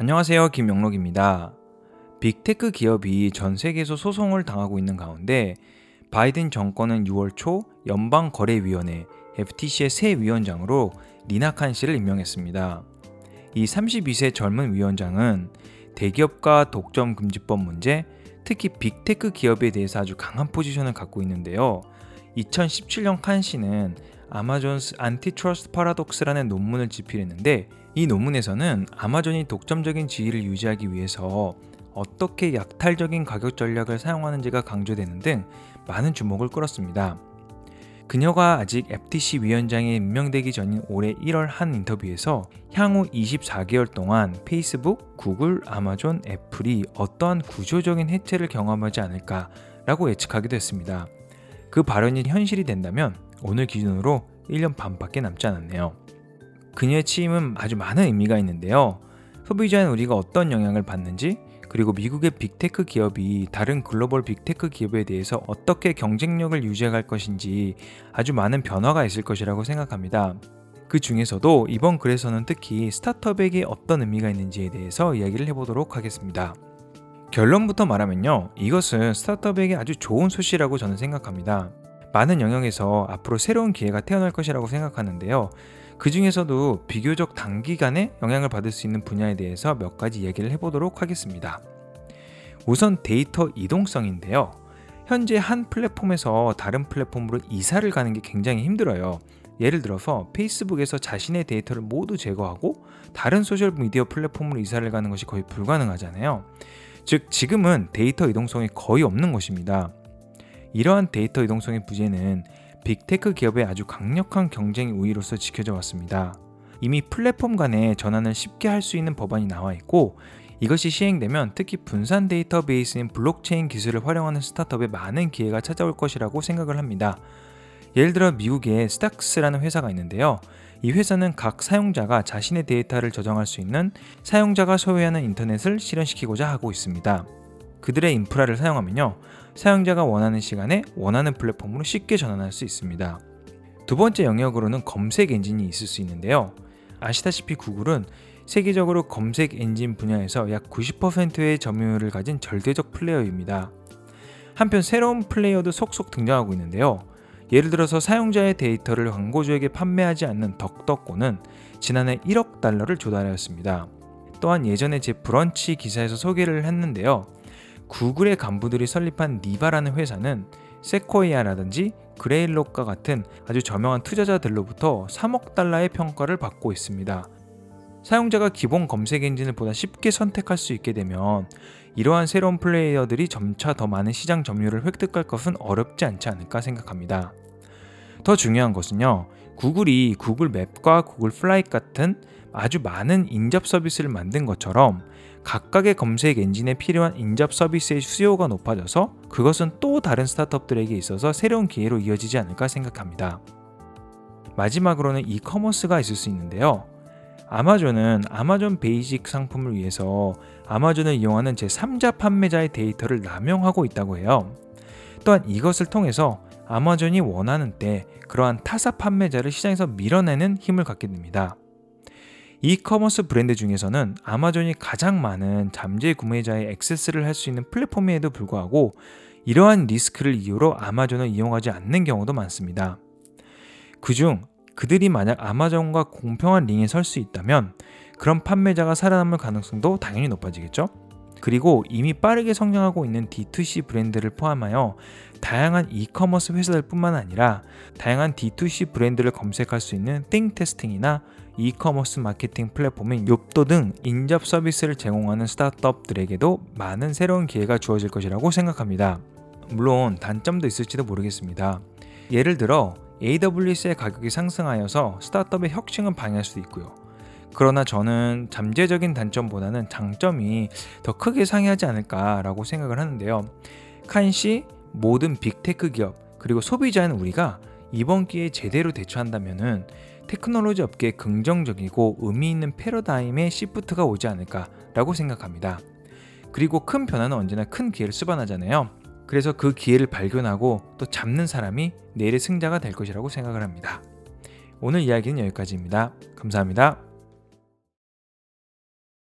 안녕하세요. 김영록입니다. 빅테크 기업이 전 세계에서 소송을 당하고 있는 가운데 바이든 정권은 6월 초 연방거래위원회 FTC의 새 위원장으로 리나 칸 씨를 임명했습니다. 이 32세 젊은 위원장은 대기업과 독점 금지법 문제, 특히 빅테크 기업에 대해서 아주 강한 포지션을 갖고 있는데요. 2017년 칸 씨는 Amazon's Antitrust Paradox라는 논문을 집필했는데 이 논문에서는 아마존이 독점적인 지위를 유지하기 위해서 어떻게 약탈적인 가격 전략을 사용하는지가 강조되는 등 많은 주목을 끌었습니다. 그녀가 아직 FTC 위원장에 임명되기 전인 올해 1월 한 인터뷰에서 향후 24개월 동안 페이스북, 구글, 아마존, 애플이 어떠한 구조적인 해체를 경험하지 않을까라고 예측하기도 했습니다. 그 발언이 현실이 된다면 오늘 기준으로 1년 반밖에 남지 않았네요. 그녀의 취임은 아주 많은 의미가 있는데요. 소비자인 우리가 어떤 영향을 받는지, 그리고 미국의 빅테크 기업이 다른 글로벌 빅테크 기업에 대해서 어떻게 경쟁력을 유지할 것인지 아주 많은 변화가 있을 것이라고 생각합니다. 그 중에서도 이번 글에서는 특히 스타트업에게 어떤 의미가 있는지에 대해서 이야기를 해보도록 하겠습니다. 결론부터 말하면요. 이것은 스타트업에게 아주 좋은 소식이라고 저는 생각합니다. 많은 영역에서 앞으로 새로운 기회가 태어날 것이라고 생각하는데요. 그 중에서도 비교적 단기간에 영향을 받을 수 있는 분야에 대해서 몇 가지 얘기를 해보도록 하겠습니다. 우선 데이터 이동성인데요. 현재 한 플랫폼에서 다른 플랫폼으로 이사를 가는 게 굉장히 힘들어요. 예를 들어서 페이스북에서 자신의 데이터를 모두 제거하고 다른 소셜미디어 플랫폼으로 이사를 가는 것이 거의 불가능하잖아요. 즉, 지금은 데이터 이동성이 거의 없는 것입니다. 이러한 데이터 이동성의 부재는 빅테크 기업의 아주 강력한 경쟁 우위로서 지켜져 왔습니다. 이미 플랫폼 간의 전환을 쉽게 할 수 있는 법안이 나와 있고 이것이 시행되면 특히 분산 데이터베이스인 블록체인 기술을 활용하는 스타트업에 많은 기회가 찾아올 것이라고 생각을 합니다. 예를 들어 미국의 Stacks라는 회사가 있는데요. 이 회사는 각 사용자가 자신의 데이터를 저장할 수 있는 사용자가 소유하는 인터넷을 실현시키고자 하고 있습니다. 그들의 인프라를 사용하면요. 사용자가 원하는 시간에 원하는 플랫폼으로 쉽게 전환할 수 있습니다. 두 번째 영역으로는 검색 엔진이 있을 수 있는데요. 아시다시피 구글은 세계적으로 검색 엔진 분야에서 약 90%의 점유율을 가진 절대적 플레이어입니다. 한편 새로운 플레이어도 속속 등장하고 있는데요. 예를 들어서 사용자의 데이터를 광고주에게 판매하지 않는 DuckDuckGo는 지난해 1억 달러를 조달하였습니다. 또한 예전에 제 브런치 기사에서 소개를 했는데요. 구글의 간부들이 설립한 Neeva라는 회사는 Sequoia라든지 Greylock과 같은 아주 저명한 투자자들로부터 3억 달러의 평가를 받고 있습니다. 사용자가 기본 검색 엔진을 보다 쉽게 선택할 수 있게 되면 이러한 새로운 플레이어들이 점차 더 많은 시장 점유율을 획득할 것은 어렵지 않지 않을까 생각합니다. 더 중요한 것은요, 구글이 Google Map과 Google Flight 같은 아주 많은 인접 서비스를 만든 것처럼 각각의 검색 엔진에 필요한 인접 서비스의 수요가 높아져서 그것은 또 다른 스타트업들에게 있어서 새로운 기회로 이어지지 않을까 생각합니다. 마지막으로는 이커머스가 있을 수 있는데요. 아마존은 Amazon Basic 상품을 위해서 아마존을 이용하는 제3자 판매자의 데이터를 남용하고 있다고 해요. 또한 이것을 통해서 아마존이 원하는 때 그러한 타사 판매자를 시장에서 밀어내는 힘을 갖게 됩니다. 이커머스 브랜드 중에서는 아마존이 가장 많은 잠재 구매자의 액세스를 할 수 있는 플랫폼에도 불구하고 이러한 리스크를 이유로 아마존을 이용하지 않는 경우도 많습니다. 그중 그들이 만약 아마존과 공평한 링에 설 수 있다면 그런 판매자가 살아남을 가능성도 당연히 높아지겠죠? 그리고 이미 빠르게 성장하고 있는 D2C 브랜드를 포함하여 다양한 이커머스 회사들 뿐만 아니라 다양한 D2C 브랜드를 검색할 수 있는 Thingtesting이나 이커머스 마케팅 플랫폼인 욥도 등 인접 서비스를 제공하는 스타트업들에게도 많은 새로운 기회가 주어질 것이라고 생각합니다. 물론 단점도 있을지도 모르겠습니다. 예를 들어 AWS의 가격이 상승하여서 스타트업의 혁신을 방해할 수도 있고요. 그러나 저는 잠재적인 단점보다는 장점이 더 크게 상회하지 않을까라고 생각을 하는데요. 칸 씨, 모든 빅테크 기업 그리고 소비자인 우리가 이번 기회에 제대로 대처한다면은 테크놀로지 업계에 긍정적이고 의미 있는 패러다임의 shift가 오지 않을까라고 생각합니다. 그리고 큰 변화는 언제나 큰 기회를 수반하잖아요. 그래서 그 기회를 발견하고 또 잡는 사람이 내일의 승자가 될 것이라고 생각을 합니다. 오늘 이야기는 여기까지입니다. 감사합니다.